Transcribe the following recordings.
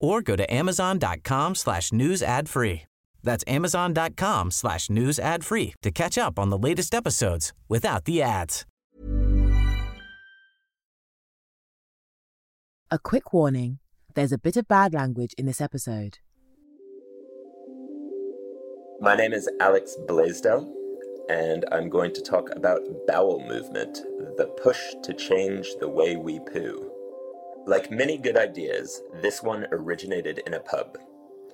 or go to amazon.com slash news ad free. That's amazon.com slash news ad free to catch up on the latest episodes without the ads. A quick warning there's a bit of bad language in this episode. My name is Alex Blasdel, and I'm going to talk about bowel movement, the push to change the way we poo. Like many good ideas, this one originated in a pub.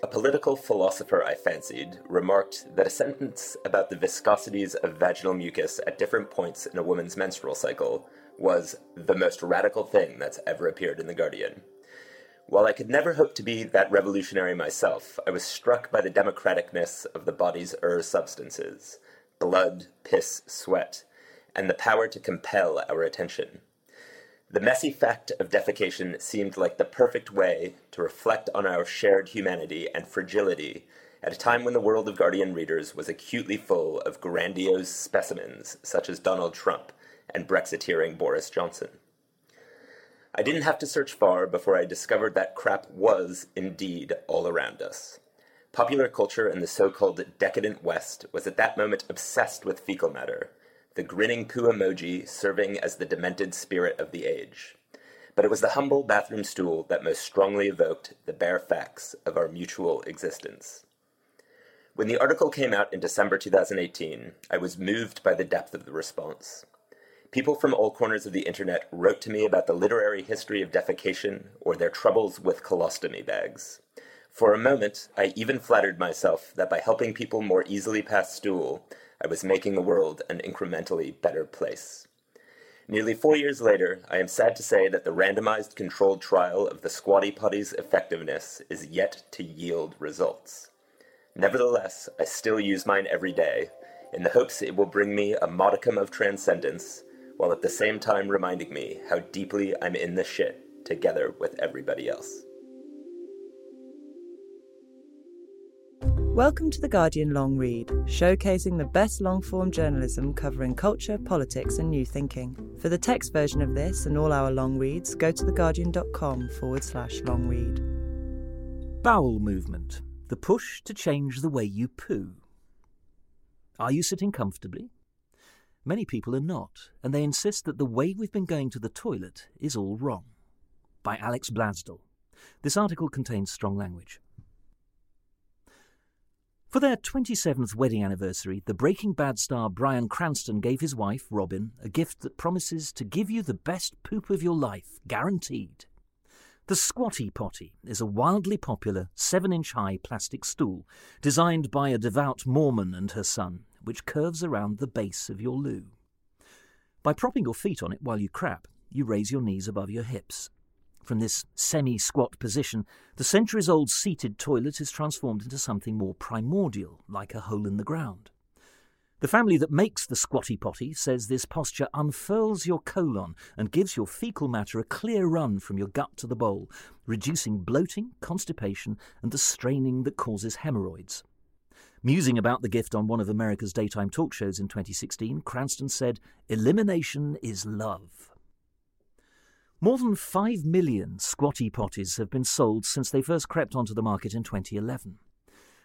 A political philosopher I fancied remarked that a sentence about the viscosities of vaginal mucus at different points in a woman's menstrual cycle was the most radical thing that's ever appeared in The Guardian. While I could never hope to be that revolutionary myself, I was struck by the democraticness of the body's ur substances blood, piss, sweat, and the power to compel our attention. The messy fact of defecation seemed like the perfect way to reflect on our shared humanity and fragility at a time when the world of Guardian readers was acutely full of grandiose specimens such as Donald Trump and Brexiteering Boris Johnson. I didn't have to search far before I discovered that crap was indeed all around us. Popular culture in the so called decadent West was at that moment obsessed with fecal matter, the grinning poo emoji serving as the demented spirit of the age. But it was the humble bathroom stool that most strongly evoked the bare facts of our mutual existence. When the article came out in December 2018, I was moved by the depth of the response. People from all corners of the internet wrote to me about the literary history of defecation or their troubles with colostomy bags. For a moment, I even flattered myself that by helping people more easily pass stool, I was making the world an incrementally better place. Nearly four years later, I am sad to say that the randomized controlled trial of the squatty potty's effectiveness is yet to yield results. Nevertheless, I still use mine every day, in the hopes it will bring me a modicum of transcendence, while at the same time reminding me how deeply I'm in the shit together with everybody else. Welcome to The Guardian Long Read, showcasing the best long form journalism covering culture, politics, and new thinking. For the text version of this and all our long reads, go to theguardian.com forward slash long read. Bowel movement, the push to change the way you poo. Are you sitting comfortably? Many people are not, and they insist that the way we've been going to the toilet is all wrong. By Alex Blasdel. This article contains strong language. For their 27th wedding anniversary, the Breaking Bad star Bryan Cranston gave his wife, Robin, a gift that promises to give you the best poop of your life, guaranteed. The Squatty Potty is a wildly popular 7 inch high plastic stool designed by a devout Mormon and her son, which curves around the base of your loo. By propping your feet on it while you crap, you raise your knees above your hips. From this semi squat position, the centuries old seated toilet is transformed into something more primordial, like a hole in the ground. The family that makes the squatty potty says this posture unfurls your colon and gives your fecal matter a clear run from your gut to the bowl, reducing bloating, constipation, and the straining that causes hemorrhoids. Musing about the gift on one of America's daytime talk shows in 2016, Cranston said, Elimination is love. More than 5 million squatty potties have been sold since they first crept onto the market in 2011.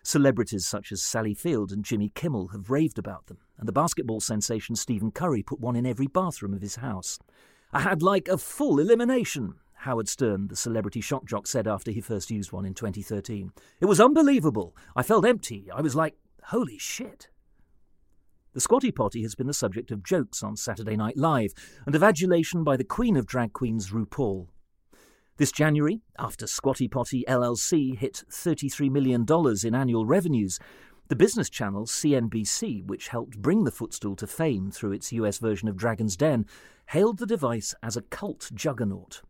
Celebrities such as Sally Field and Jimmy Kimmel have raved about them, and the basketball sensation Stephen Curry put one in every bathroom of his house. I had like a full elimination, Howard Stern, the celebrity shock jock, said after he first used one in 2013. It was unbelievable. I felt empty. I was like Holy shit. The Squatty Potty has been the subject of jokes on Saturday Night Live and of adulation by the queen of drag queens, RuPaul. This January, after Squatty Potty LLC hit $33 million in annual revenues, the business channel CNBC, which helped bring the footstool to fame through its US version of Dragon's Den, hailed the device as a cult juggernaut.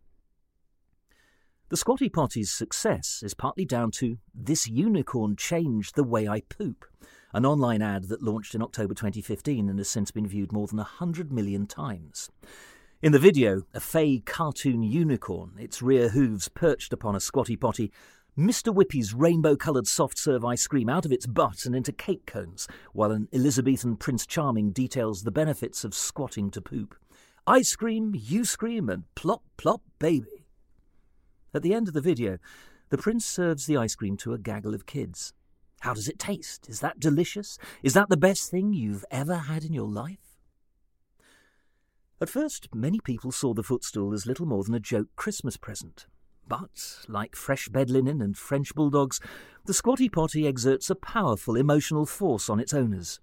The Squatty Potty's success is partly down to This Unicorn Changed the Way I Poop, an online ad that launched in October 2015 and has since been viewed more than 100 million times. In the video, a fey cartoon unicorn, its rear hooves perched upon a squatty potty, Mr. Whippy's rainbow coloured soft serve ice cream out of its butt and into cake cones, while an Elizabethan Prince Charming details the benefits of squatting to poop. Ice cream, you scream, and plop, plop, baby. At the end of the video, the prince serves the ice cream to a gaggle of kids. How does it taste? Is that delicious? Is that the best thing you've ever had in your life? At first, many people saw the footstool as little more than a joke Christmas present. But, like fresh bed linen and French bulldogs, the squatty potty exerts a powerful emotional force on its owners.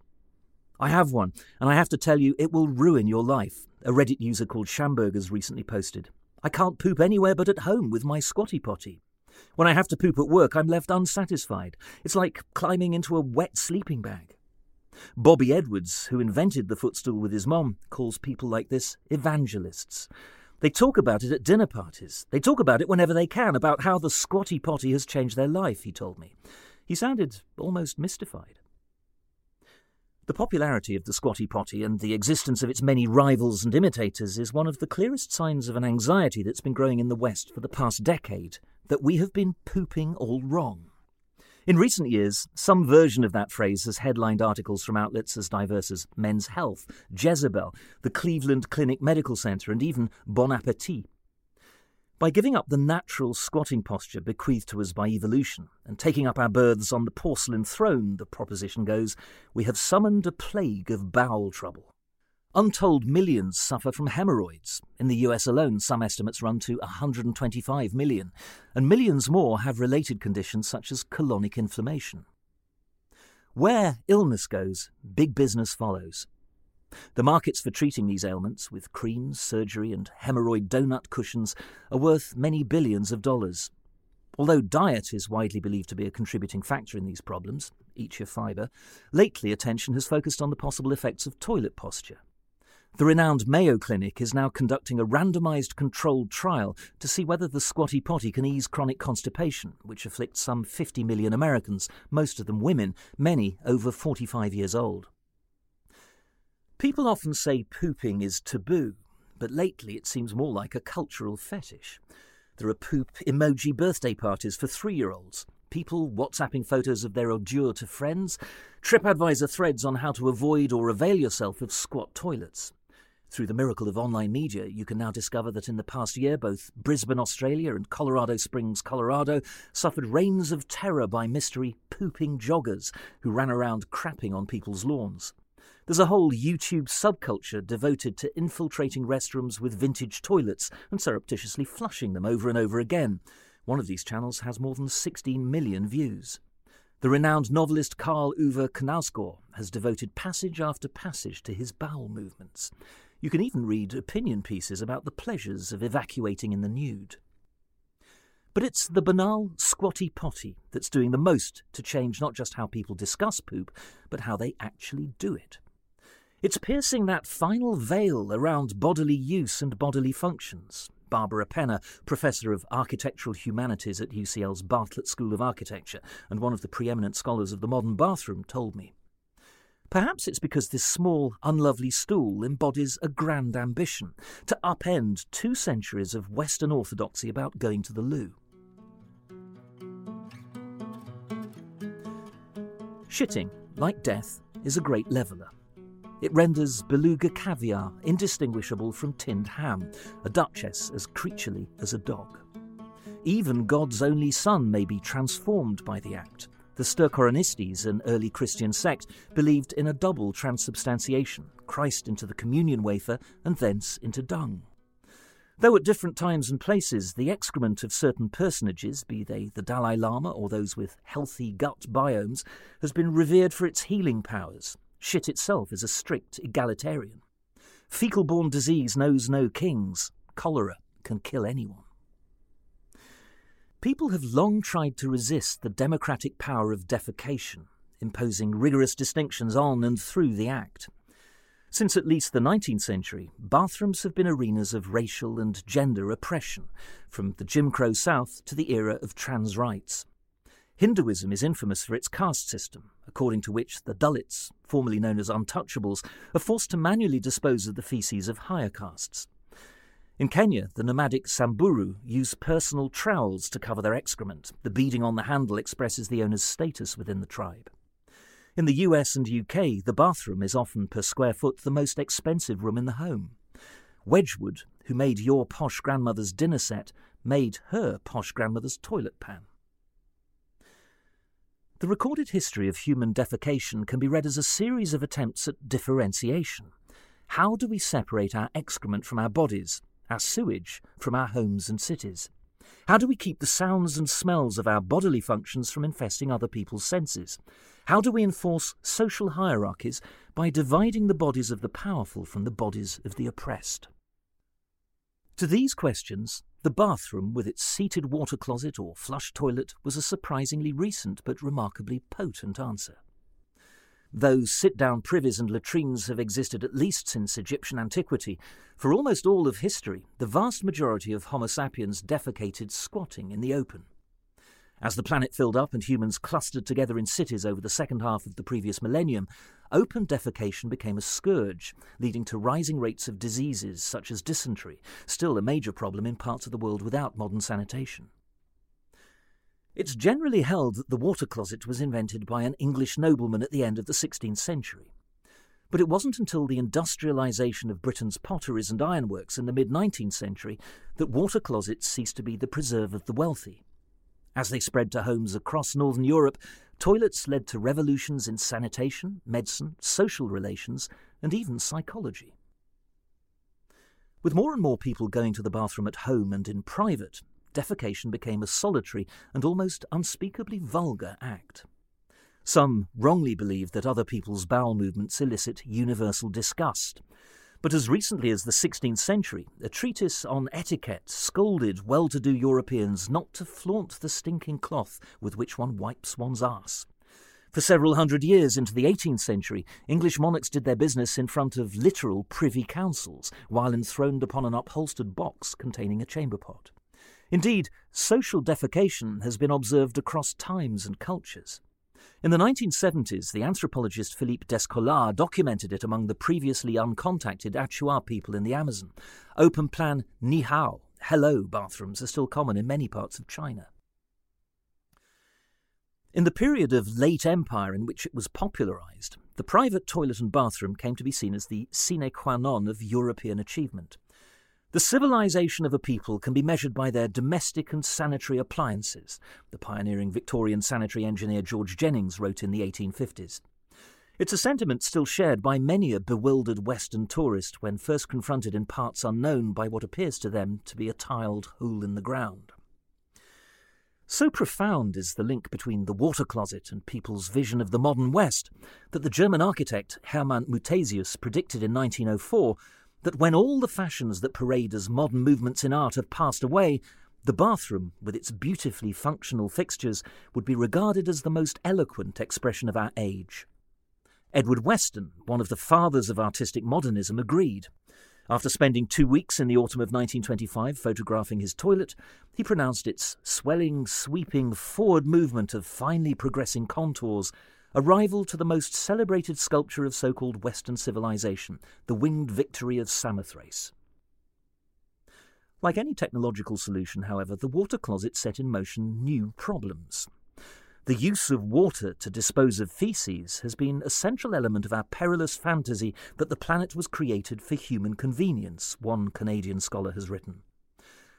I have one, and I have to tell you, it will ruin your life, a Reddit user called Shamburgers recently posted. I can't poop anywhere but at home with my squatty potty. When I have to poop at work, I'm left unsatisfied. It's like climbing into a wet sleeping bag. Bobby Edwards, who invented the footstool with his mom, calls people like this evangelists. They talk about it at dinner parties. They talk about it whenever they can, about how the squatty potty has changed their life, he told me. He sounded almost mystified. The popularity of the squatty potty and the existence of its many rivals and imitators is one of the clearest signs of an anxiety that's been growing in the West for the past decade that we have been pooping all wrong. In recent years, some version of that phrase has headlined articles from outlets as diverse as Men's Health, Jezebel, the Cleveland Clinic Medical Center, and even Bon Appetit. By giving up the natural squatting posture bequeathed to us by evolution and taking up our berths on the porcelain throne, the proposition goes, we have summoned a plague of bowel trouble. Untold millions suffer from hemorrhoids. In the US alone, some estimates run to 125 million, and millions more have related conditions such as colonic inflammation. Where illness goes, big business follows. The markets for treating these ailments, with creams, surgery, and hemorrhoid donut cushions, are worth many billions of dollars. Although diet is widely believed to be a contributing factor in these problems, eat your fibre, lately attention has focused on the possible effects of toilet posture. The renowned Mayo Clinic is now conducting a randomized controlled trial to see whether the squatty potty can ease chronic constipation, which afflicts some 50 million Americans, most of them women, many over 45 years old. People often say pooping is taboo, but lately it seems more like a cultural fetish. There are poop emoji birthday parties for three year olds, people WhatsApping photos of their ordure to friends, TripAdvisor threads on how to avoid or avail yourself of squat toilets. Through the miracle of online media, you can now discover that in the past year, both Brisbane, Australia and Colorado Springs, Colorado, suffered reigns of terror by mystery pooping joggers who ran around crapping on people's lawns. There's a whole YouTube subculture devoted to infiltrating restrooms with vintage toilets and surreptitiously flushing them over and over again. One of these channels has more than 16 million views. The renowned novelist Karl Ove Knausgård has devoted passage after passage to his bowel movements. You can even read opinion pieces about the pleasures of evacuating in the nude. But it's the banal squatty potty that's doing the most to change not just how people discuss poop, but how they actually do it. It's piercing that final veil around bodily use and bodily functions. Barbara Penner, Professor of Architectural Humanities at UCL's Bartlett School of Architecture and one of the preeminent scholars of the modern bathroom, told me. Perhaps it's because this small, unlovely stool embodies a grand ambition to upend two centuries of Western orthodoxy about going to the loo. Shitting, like death, is a great leveller. It renders beluga caviar indistinguishable from tinned ham, a duchess as creaturely as a dog. Even God's only Son may be transformed by the act. The Stercoranistes, an early Christian sect, believed in a double transubstantiation Christ into the communion wafer and thence into dung. Though at different times and places the excrement of certain personages, be they the Dalai Lama or those with healthy gut biomes, has been revered for its healing powers, shit itself is a strict egalitarian. Fecal borne disease knows no kings, cholera can kill anyone. People have long tried to resist the democratic power of defecation, imposing rigorous distinctions on and through the act. Since at least the 19th century, bathrooms have been arenas of racial and gender oppression, from the Jim Crow South to the era of trans rights. Hinduism is infamous for its caste system, according to which the Dalits, formerly known as untouchables, are forced to manually dispose of the feces of higher castes. In Kenya, the nomadic Samburu use personal trowels to cover their excrement. The beading on the handle expresses the owner's status within the tribe. In the US and UK, the bathroom is often per square foot the most expensive room in the home. Wedgwood, who made your posh grandmother's dinner set, made her posh grandmother's toilet pan. The recorded history of human defecation can be read as a series of attempts at differentiation. How do we separate our excrement from our bodies, our sewage from our homes and cities? How do we keep the sounds and smells of our bodily functions from infesting other people's senses? How do we enforce social hierarchies by dividing the bodies of the powerful from the bodies of the oppressed? To these questions, the bathroom with its seated water closet or flush toilet was a surprisingly recent but remarkably potent answer. Those sit down privies and latrines have existed at least since Egyptian antiquity. For almost all of history, the vast majority of Homo sapiens defecated squatting in the open. As the planet filled up and humans clustered together in cities over the second half of the previous millennium, open defecation became a scourge, leading to rising rates of diseases such as dysentery, still a major problem in parts of the world without modern sanitation. It's generally held that the water closet was invented by an English nobleman at the end of the 16th century. But it wasn't until the industrialisation of Britain's potteries and ironworks in the mid 19th century that water closets ceased to be the preserve of the wealthy. As they spread to homes across Northern Europe, toilets led to revolutions in sanitation, medicine, social relations, and even psychology. With more and more people going to the bathroom at home and in private, defecation became a solitary and almost unspeakably vulgar act. Some wrongly believed that other people's bowel movements elicit universal disgust. But as recently as the 16th century, a treatise on etiquette scolded well to do Europeans not to flaunt the stinking cloth with which one wipes one's ass. For several hundred years into the 18th century, English monarchs did their business in front of literal privy councils, while enthroned upon an upholstered box containing a chamber pot. Indeed, social defecation has been observed across times and cultures. In the 1970s, the anthropologist Philippe Descola documented it among the previously uncontacted Achuar people in the Amazon. Open plan ni hao, hello bathrooms are still common in many parts of China. In the period of late empire in which it was popularized, the private toilet and bathroom came to be seen as the sine qua non of European achievement. The civilization of a people can be measured by their domestic and sanitary appliances, the pioneering Victorian sanitary engineer George Jennings wrote in the 1850s. It's a sentiment still shared by many a bewildered Western tourist when first confronted in parts unknown by what appears to them to be a tiled hole in the ground. So profound is the link between the water closet and people's vision of the modern West that the German architect Hermann Muthesius predicted in 1904 that when all the fashions that parade as modern movements in art have passed away, the bathroom, with its beautifully functional fixtures, would be regarded as the most eloquent expression of our age. Edward Weston, one of the fathers of artistic modernism, agreed. After spending two weeks in the autumn of 1925 photographing his toilet, he pronounced its swelling, sweeping, forward movement of finely progressing contours a rival to the most celebrated sculpture of so called Western civilization, the winged victory of Samothrace. Like any technological solution, however, the water closet set in motion new problems. The use of water to dispose of feces has been a central element of our perilous fantasy that the planet was created for human convenience, one Canadian scholar has written.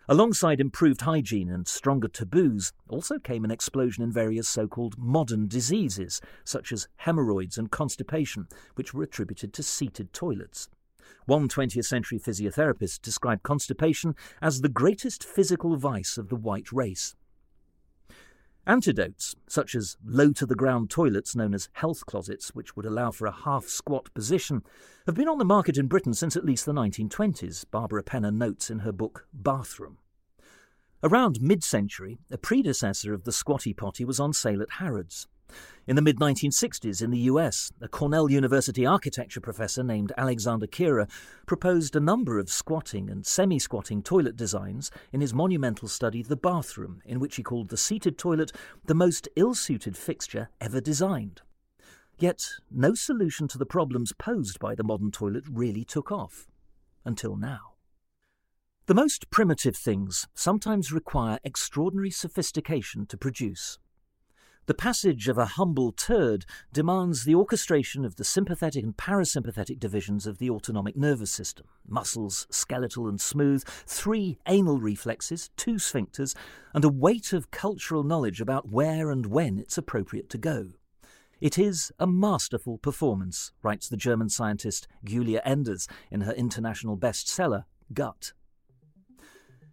Alongside improved hygiene and stronger taboos, also came an explosion in various so called modern diseases, such as hemorrhoids and constipation, which were attributed to seated toilets. One 20th century physiotherapist described constipation as the greatest physical vice of the white race. Antidotes, such as low to the ground toilets known as health closets, which would allow for a half squat position, have been on the market in Britain since at least the 1920s, Barbara Penner notes in her book Bathroom. Around mid century, a predecessor of the squatty potty was on sale at Harrods. In the mid 1960s, in the US, a Cornell University architecture professor named Alexander Kira proposed a number of squatting and semi squatting toilet designs in his monumental study, The Bathroom, in which he called the seated toilet the most ill suited fixture ever designed. Yet, no solution to the problems posed by the modern toilet really took off. Until now. The most primitive things sometimes require extraordinary sophistication to produce. The passage of a humble turd demands the orchestration of the sympathetic and parasympathetic divisions of the autonomic nervous system muscles, skeletal and smooth, three anal reflexes, two sphincters, and a weight of cultural knowledge about where and when it's appropriate to go. It is a masterful performance, writes the German scientist Giulia Enders in her international bestseller, Gut.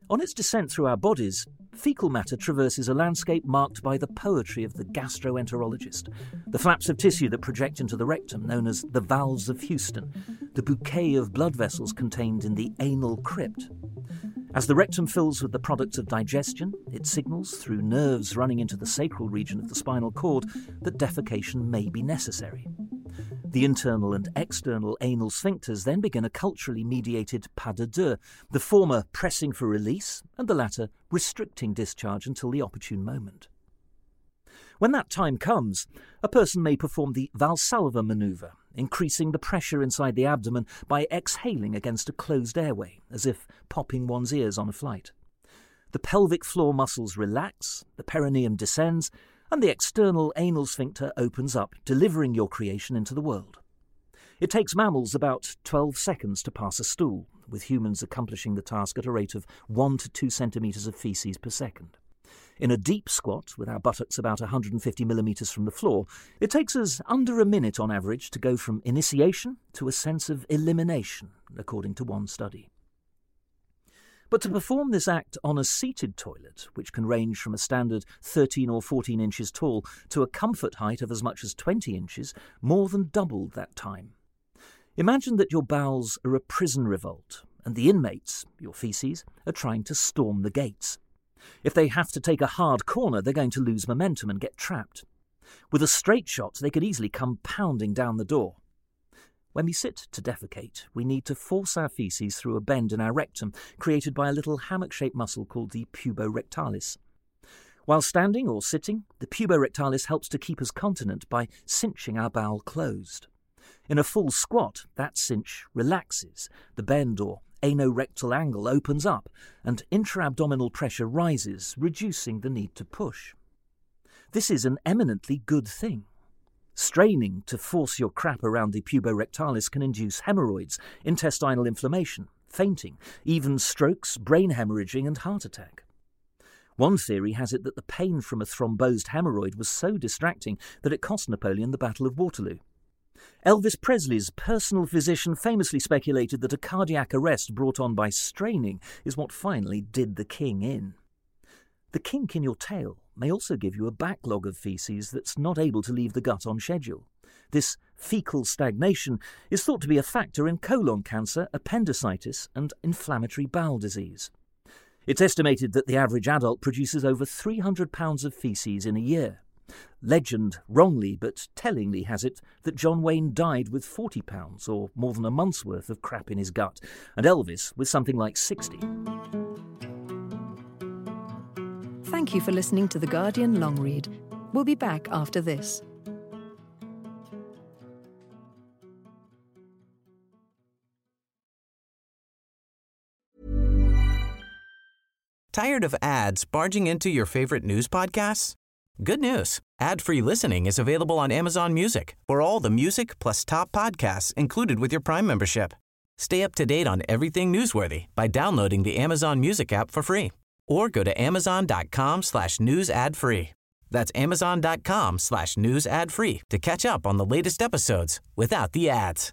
On its descent through our bodies, fecal matter traverses a landscape marked by the poetry of the gastroenterologist, the flaps of tissue that project into the rectum, known as the valves of Houston, the bouquet of blood vessels contained in the anal crypt. As the rectum fills with the products of digestion, it signals through nerves running into the sacral region of the spinal cord that defecation may be necessary. The internal and external anal sphincters then begin a culturally mediated pas de deux, the former pressing for release and the latter restricting discharge until the opportune moment. When that time comes, a person may perform the Valsalva maneuver, increasing the pressure inside the abdomen by exhaling against a closed airway, as if popping one's ears on a flight. The pelvic floor muscles relax, the perineum descends, and the external anal sphincter opens up, delivering your creation into the world. It takes mammals about 12 seconds to pass a stool, with humans accomplishing the task at a rate of 1 to 2 centimetres of feces per second. In a deep squat, with our buttocks about 150 millimetres from the floor, it takes us under a minute on average to go from initiation to a sense of elimination, according to one study. But to perform this act on a seated toilet, which can range from a standard 13 or 14 inches tall to a comfort height of as much as 20 inches, more than doubled that time. Imagine that your bowels are a prison revolt, and the inmates, your feces, are trying to storm the gates. If they have to take a hard corner, they're going to lose momentum and get trapped. With a straight shot, they could easily come pounding down the door. When we sit to defecate, we need to force our feces through a bend in our rectum created by a little hammock shaped muscle called the puborectalis. While standing or sitting, the puborectalis helps to keep us continent by cinching our bowel closed. In a full squat, that cinch relaxes, the bend or anorectal angle opens up, and intra-abdominal pressure rises, reducing the need to push. This is an eminently good thing. Straining to force your crap around the puborectalis can induce hemorrhoids, intestinal inflammation, fainting, even strokes, brain hemorrhaging, and heart attack. One theory has it that the pain from a thrombosed hemorrhoid was so distracting that it cost Napoleon the Battle of Waterloo. Elvis Presley's personal physician famously speculated that a cardiac arrest brought on by straining is what finally did the king in. The kink in your tail may also give you a backlog of feces that's not able to leave the gut on schedule. This fecal stagnation is thought to be a factor in colon cancer, appendicitis, and inflammatory bowel disease. It's estimated that the average adult produces over 300 pounds of feces in a year. Legend, wrongly but tellingly, has it that John Wayne died with 40 pounds, or more than a month's worth of crap in his gut, and Elvis with something like 60. Thank you for listening to The Guardian Long Read. We'll be back after this. Tired of ads barging into your favorite news podcasts? Good news. Ad-free listening is available on Amazon Music for all the music plus top podcasts included with your Prime membership. Stay up to date on everything newsworthy by downloading the Amazon Music app for free or go to amazon.com slash news ad free. That's amazon.com slash news ad free to catch up on the latest episodes without the ads.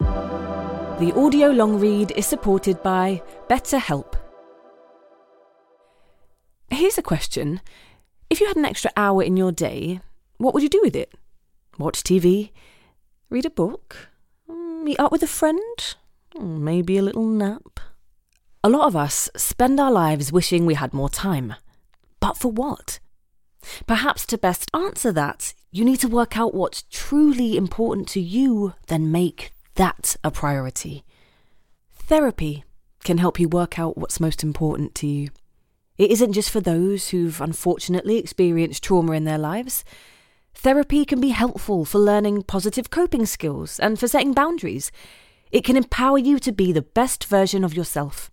The audio long read is supported by BetterHelp. Here's a question. If you had an extra hour in your day, what would you do with it? Watch TV? Read a book? Meet up with a friend? Hmm, maybe a little nap? A lot of us spend our lives wishing we had more time. But for what? Perhaps to best answer that, you need to work out what's truly important to you, then make that a priority. Therapy can help you work out what's most important to you. It isn't just for those who've unfortunately experienced trauma in their lives. Therapy can be helpful for learning positive coping skills and for setting boundaries. It can empower you to be the best version of yourself.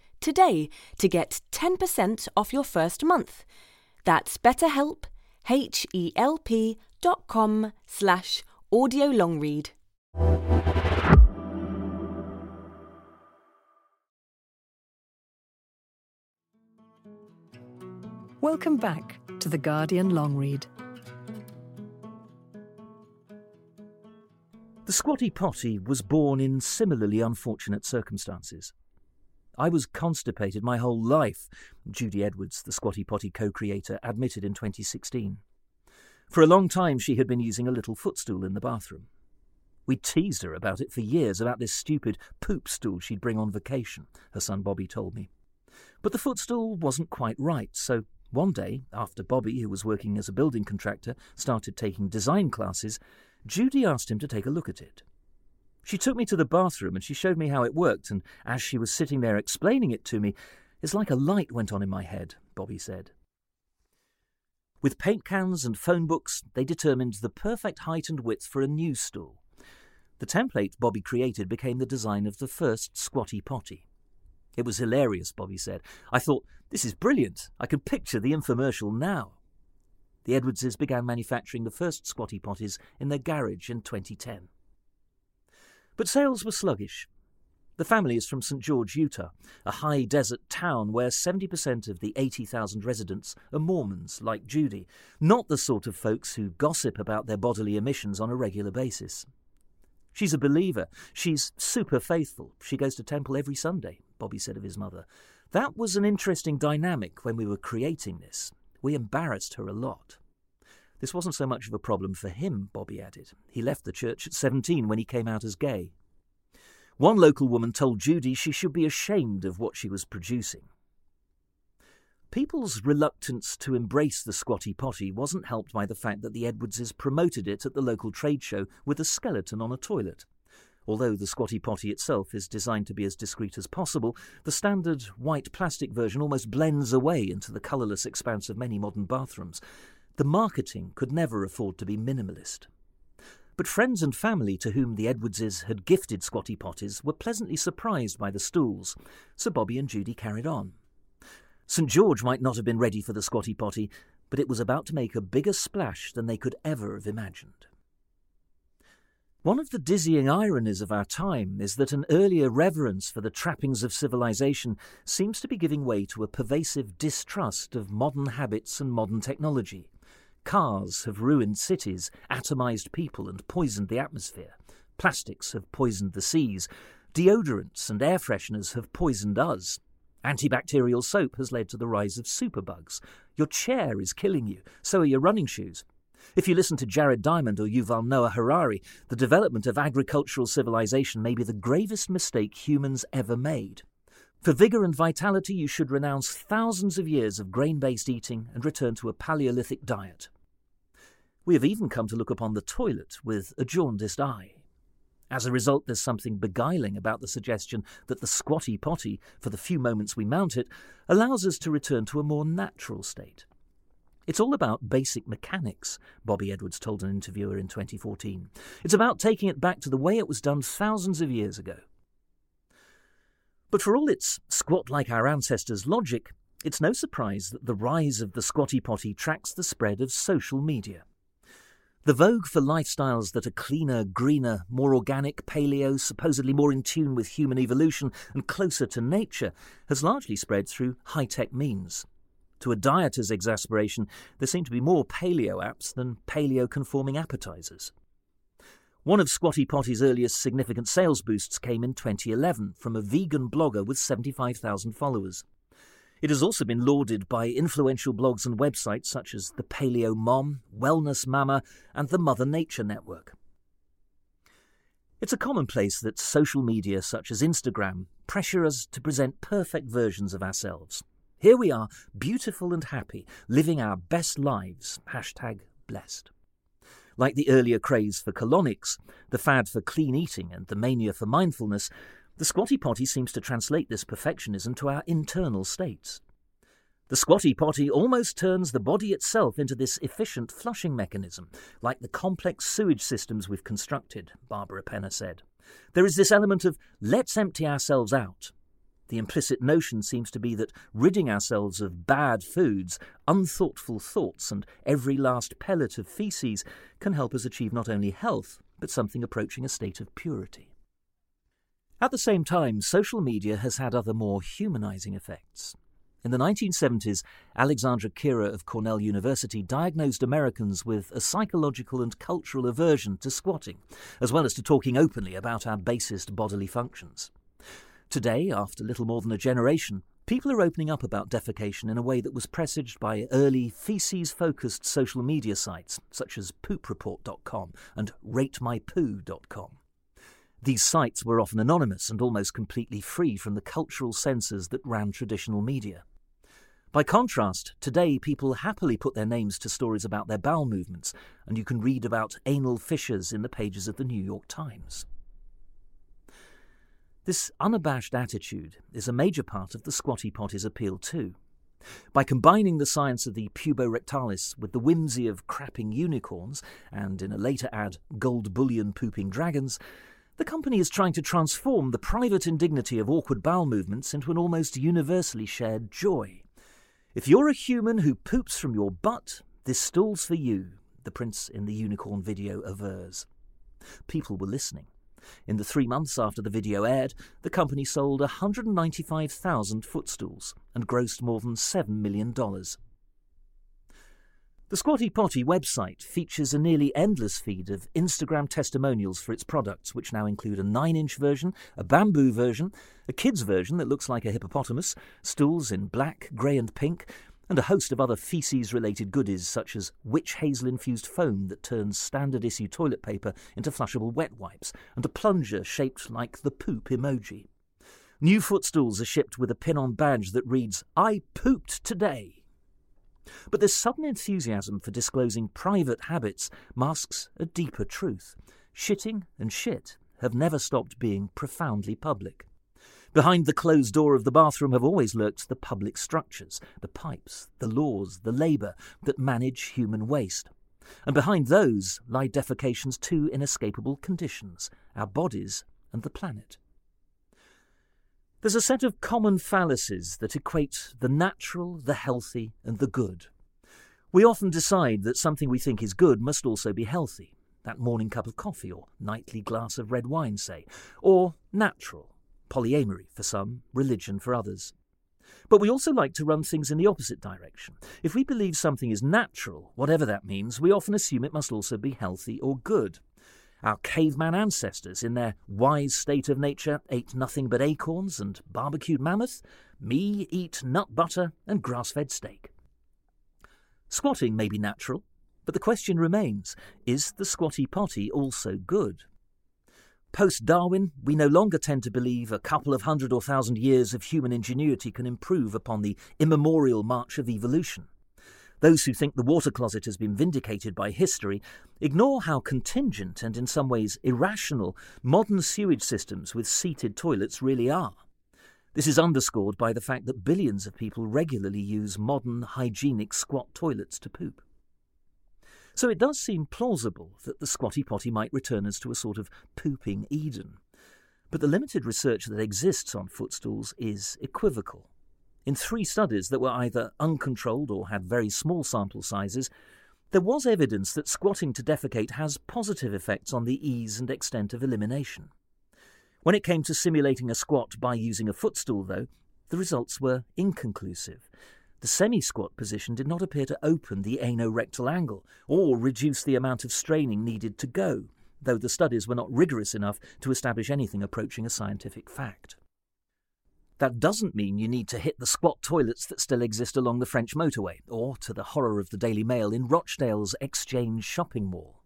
today to get 10% off your first month. That's betterhelp, H-E-L-P dot com slash audio long read. Welcome back to The Guardian Long Read. The Squatty Potty was born in similarly unfortunate circumstances. I was constipated my whole life, Judy Edwards, the Squatty Potty co creator, admitted in 2016. For a long time, she had been using a little footstool in the bathroom. We teased her about it for years, about this stupid poop stool she'd bring on vacation, her son Bobby told me. But the footstool wasn't quite right, so one day, after Bobby, who was working as a building contractor, started taking design classes, Judy asked him to take a look at it. She took me to the bathroom and she showed me how it worked, and as she was sitting there explaining it to me, it's like a light went on in my head, Bobby said. With paint cans and phone books, they determined the perfect height and width for a news stool. The template Bobby created became the design of the first Squatty Potty. It was hilarious, Bobby said. I thought, this is brilliant. I can picture the infomercial now. The Edwardses began manufacturing the first Squatty Potties in their garage in 2010. But sales were sluggish. The family is from St. George, Utah, a high desert town where 70% of the 80,000 residents are Mormons, like Judy, not the sort of folks who gossip about their bodily emissions on a regular basis. She's a believer. She's super faithful. She goes to temple every Sunday, Bobby said of his mother. That was an interesting dynamic when we were creating this. We embarrassed her a lot. This wasn't so much of a problem for him, Bobby added. He left the church at 17 when he came out as gay. One local woman told Judy she should be ashamed of what she was producing. People's reluctance to embrace the squatty potty wasn't helped by the fact that the Edwardses promoted it at the local trade show with a skeleton on a toilet. Although the squatty potty itself is designed to be as discreet as possible, the standard white plastic version almost blends away into the colourless expanse of many modern bathrooms. The marketing could never afford to be minimalist. But friends and family to whom the Edwardses had gifted squatty potties were pleasantly surprised by the stools, so Bobby and Judy carried on. St. George might not have been ready for the squatty potty, but it was about to make a bigger splash than they could ever have imagined. One of the dizzying ironies of our time is that an earlier reverence for the trappings of civilization seems to be giving way to a pervasive distrust of modern habits and modern technology. Cars have ruined cities, atomized people, and poisoned the atmosphere. Plastics have poisoned the seas. Deodorants and air fresheners have poisoned us. Antibacterial soap has led to the rise of superbugs. Your chair is killing you, so are your running shoes. If you listen to Jared Diamond or Yuval Noah Harari, the development of agricultural civilization may be the gravest mistake humans ever made. For vigour and vitality, you should renounce thousands of years of grain based eating and return to a Paleolithic diet. We have even come to look upon the toilet with a jaundiced eye. As a result, there's something beguiling about the suggestion that the squatty potty, for the few moments we mount it, allows us to return to a more natural state. It's all about basic mechanics, Bobby Edwards told an interviewer in 2014. It's about taking it back to the way it was done thousands of years ago. But for all its squat like our ancestors logic, it's no surprise that the rise of the squatty potty tracks the spread of social media. The vogue for lifestyles that are cleaner, greener, more organic, paleo, supposedly more in tune with human evolution and closer to nature, has largely spread through high tech means. To a dieter's exasperation, there seem to be more paleo apps than paleo conforming appetizers. One of Squatty Potty's earliest significant sales boosts came in 2011 from a vegan blogger with 75,000 followers. It has also been lauded by influential blogs and websites such as the Paleo Mom, Wellness Mama, and the Mother Nature Network. It's a commonplace that social media such as Instagram pressure us to present perfect versions of ourselves. Here we are, beautiful and happy, living our best lives. Hashtag blessed. Like the earlier craze for colonics, the fad for clean eating, and the mania for mindfulness, the squatty potty seems to translate this perfectionism to our internal states. The squatty potty almost turns the body itself into this efficient flushing mechanism, like the complex sewage systems we've constructed, Barbara Penner said. There is this element of let's empty ourselves out. The implicit notion seems to be that ridding ourselves of bad foods, unthoughtful thoughts, and every last pellet of feces can help us achieve not only health, but something approaching a state of purity. At the same time, social media has had other more humanizing effects. In the 1970s, Alexander Kira of Cornell University diagnosed Americans with a psychological and cultural aversion to squatting, as well as to talking openly about our basest bodily functions. Today, after little more than a generation, people are opening up about defecation in a way that was presaged by early feces focused social media sites such as poopreport.com and ratemypoo.com. These sites were often anonymous and almost completely free from the cultural censors that ran traditional media. By contrast, today people happily put their names to stories about their bowel movements, and you can read about anal fissures in the pages of the New York Times. This unabashed attitude is a major part of the squatty potty's appeal too. By combining the science of the puborectalis with the whimsy of crapping unicorns, and in a later ad, gold bullion pooping dragons, the company is trying to transform the private indignity of awkward bowel movements into an almost universally shared joy. If you're a human who poops from your butt, this stool's for you, the prince in the unicorn video avers. People were listening. In the three months after the video aired, the company sold 195,000 footstools and grossed more than $7 million. The Squatty Potty website features a nearly endless feed of Instagram testimonials for its products, which now include a 9 inch version, a bamboo version, a kids version that looks like a hippopotamus, stools in black, grey, and pink, and a host of other feces related goodies such as witch hazel infused foam that turns standard issue toilet paper into flushable wet wipes, and a plunger shaped like the poop emoji. New footstools are shipped with a pin on badge that reads, I pooped today. But this sudden enthusiasm for disclosing private habits masks a deeper truth. Shitting and shit have never stopped being profoundly public. Behind the closed door of the bathroom have always lurked the public structures, the pipes, the laws, the labour that manage human waste. And behind those lie defecation's two inescapable conditions our bodies and the planet. There's a set of common fallacies that equate the natural, the healthy, and the good. We often decide that something we think is good must also be healthy, that morning cup of coffee or nightly glass of red wine, say, or natural, polyamory for some, religion for others. But we also like to run things in the opposite direction. If we believe something is natural, whatever that means, we often assume it must also be healthy or good. Our caveman ancestors, in their wise state of nature, ate nothing but acorns and barbecued mammoth. Me eat nut butter and grass fed steak. Squatting may be natural, but the question remains is the squatty potty also good? Post Darwin, we no longer tend to believe a couple of hundred or thousand years of human ingenuity can improve upon the immemorial march of evolution. Those who think the water closet has been vindicated by history ignore how contingent and in some ways irrational modern sewage systems with seated toilets really are. This is underscored by the fact that billions of people regularly use modern, hygienic squat toilets to poop. So it does seem plausible that the squatty potty might return us to a sort of pooping Eden. But the limited research that exists on footstools is equivocal. In three studies that were either uncontrolled or had very small sample sizes, there was evidence that squatting to defecate has positive effects on the ease and extent of elimination. When it came to simulating a squat by using a footstool, though, the results were inconclusive. The semi squat position did not appear to open the anorectal angle or reduce the amount of straining needed to go, though the studies were not rigorous enough to establish anything approaching a scientific fact. That doesn't mean you need to hit the squat toilets that still exist along the French motorway, or, to the horror of the Daily Mail, in Rochdale's Exchange shopping mall.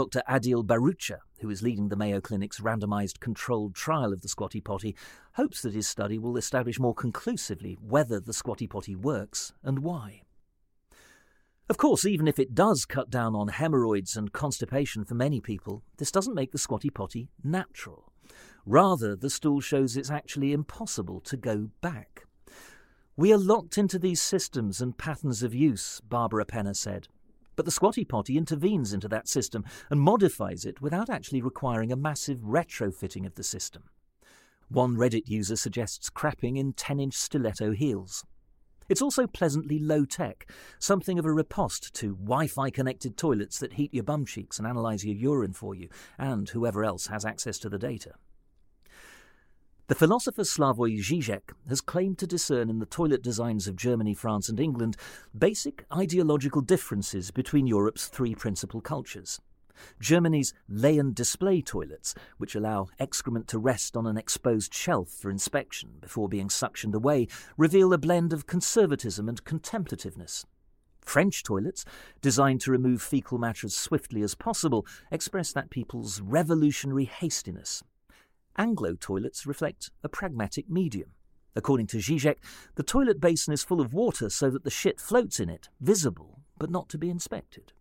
Dr. Adil Bharucha, who is leading the Mayo Clinic's randomised controlled trial of the squatty potty, hopes that his study will establish more conclusively whether the squatty potty works and why. Of course, even if it does cut down on hemorrhoids and constipation for many people, this doesn't make the squatty potty natural. Rather, the stool shows it's actually impossible to go back. We are locked into these systems and patterns of use, Barbara Penner said. But the squatty potty intervenes into that system and modifies it without actually requiring a massive retrofitting of the system. One Reddit user suggests crapping in 10 inch stiletto heels. It's also pleasantly low tech, something of a riposte to Wi Fi connected toilets that heat your bum cheeks and analyse your urine for you, and whoever else has access to the data. The philosopher Slavoj Žižek has claimed to discern in the toilet designs of Germany, France, and England basic ideological differences between Europe's three principal cultures. Germany's lay and display toilets, which allow excrement to rest on an exposed shelf for inspection before being suctioned away, reveal a blend of conservatism and contemplativeness. French toilets, designed to remove fecal matter as swiftly as possible, express that people's revolutionary hastiness. Anglo toilets reflect a pragmatic medium. According to Zizek, the toilet basin is full of water so that the shit floats in it, visible, but not to be inspected.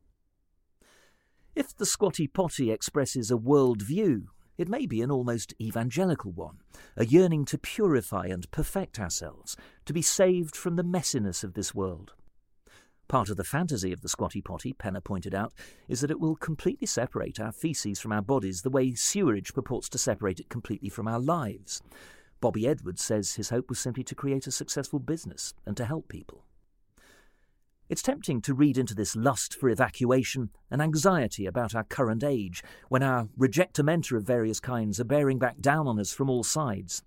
If the squatty potty expresses a world view, it may be an almost evangelical one, a yearning to purify and perfect ourselves, to be saved from the messiness of this world. Part of the fantasy of the squatty potty, Penner pointed out, is that it will completely separate our feces from our bodies the way sewerage purports to separate it completely from our lives. Bobby Edwards says his hope was simply to create a successful business and to help people. It's tempting to read into this lust for evacuation an anxiety about our current age, when our rejectamenta of various kinds are bearing back down on us from all sides.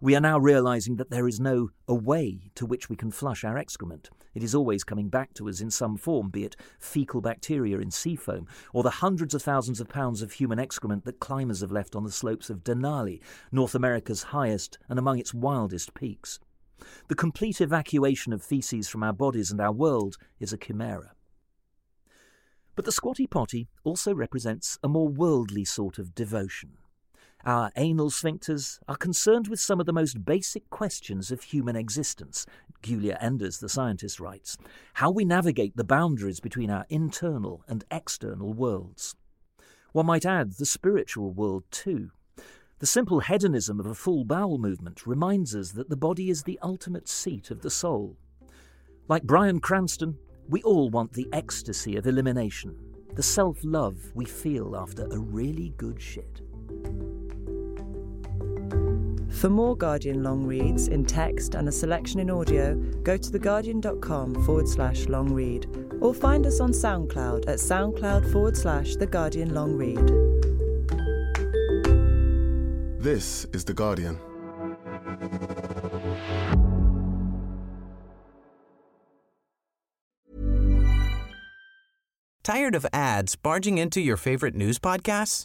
We are now realizing that there is no away to which we can flush our excrement. It is always coming back to us in some form, be it fecal bacteria in sea foam, or the hundreds of thousands of pounds of human excrement that climbers have left on the slopes of Denali, North America's highest and among its wildest peaks. The complete evacuation of feces from our bodies and our world is a chimera. But the squatty potty also represents a more worldly sort of devotion. Our anal sphincters are concerned with some of the most basic questions of human existence, Giulia Enders, the scientist, writes how we navigate the boundaries between our internal and external worlds. One might add the spiritual world too. The simple hedonism of a full bowel movement reminds us that the body is the ultimate seat of the soul. Like Bryan Cranston, we all want the ecstasy of elimination, the self love we feel after a really good shit. For more Guardian long reads in text and a selection in audio, go to theguardian.com forward slash long read or find us on SoundCloud at soundcloud forward slash The Guardian Long Read. This is The Guardian. Tired of ads barging into your favorite news podcasts?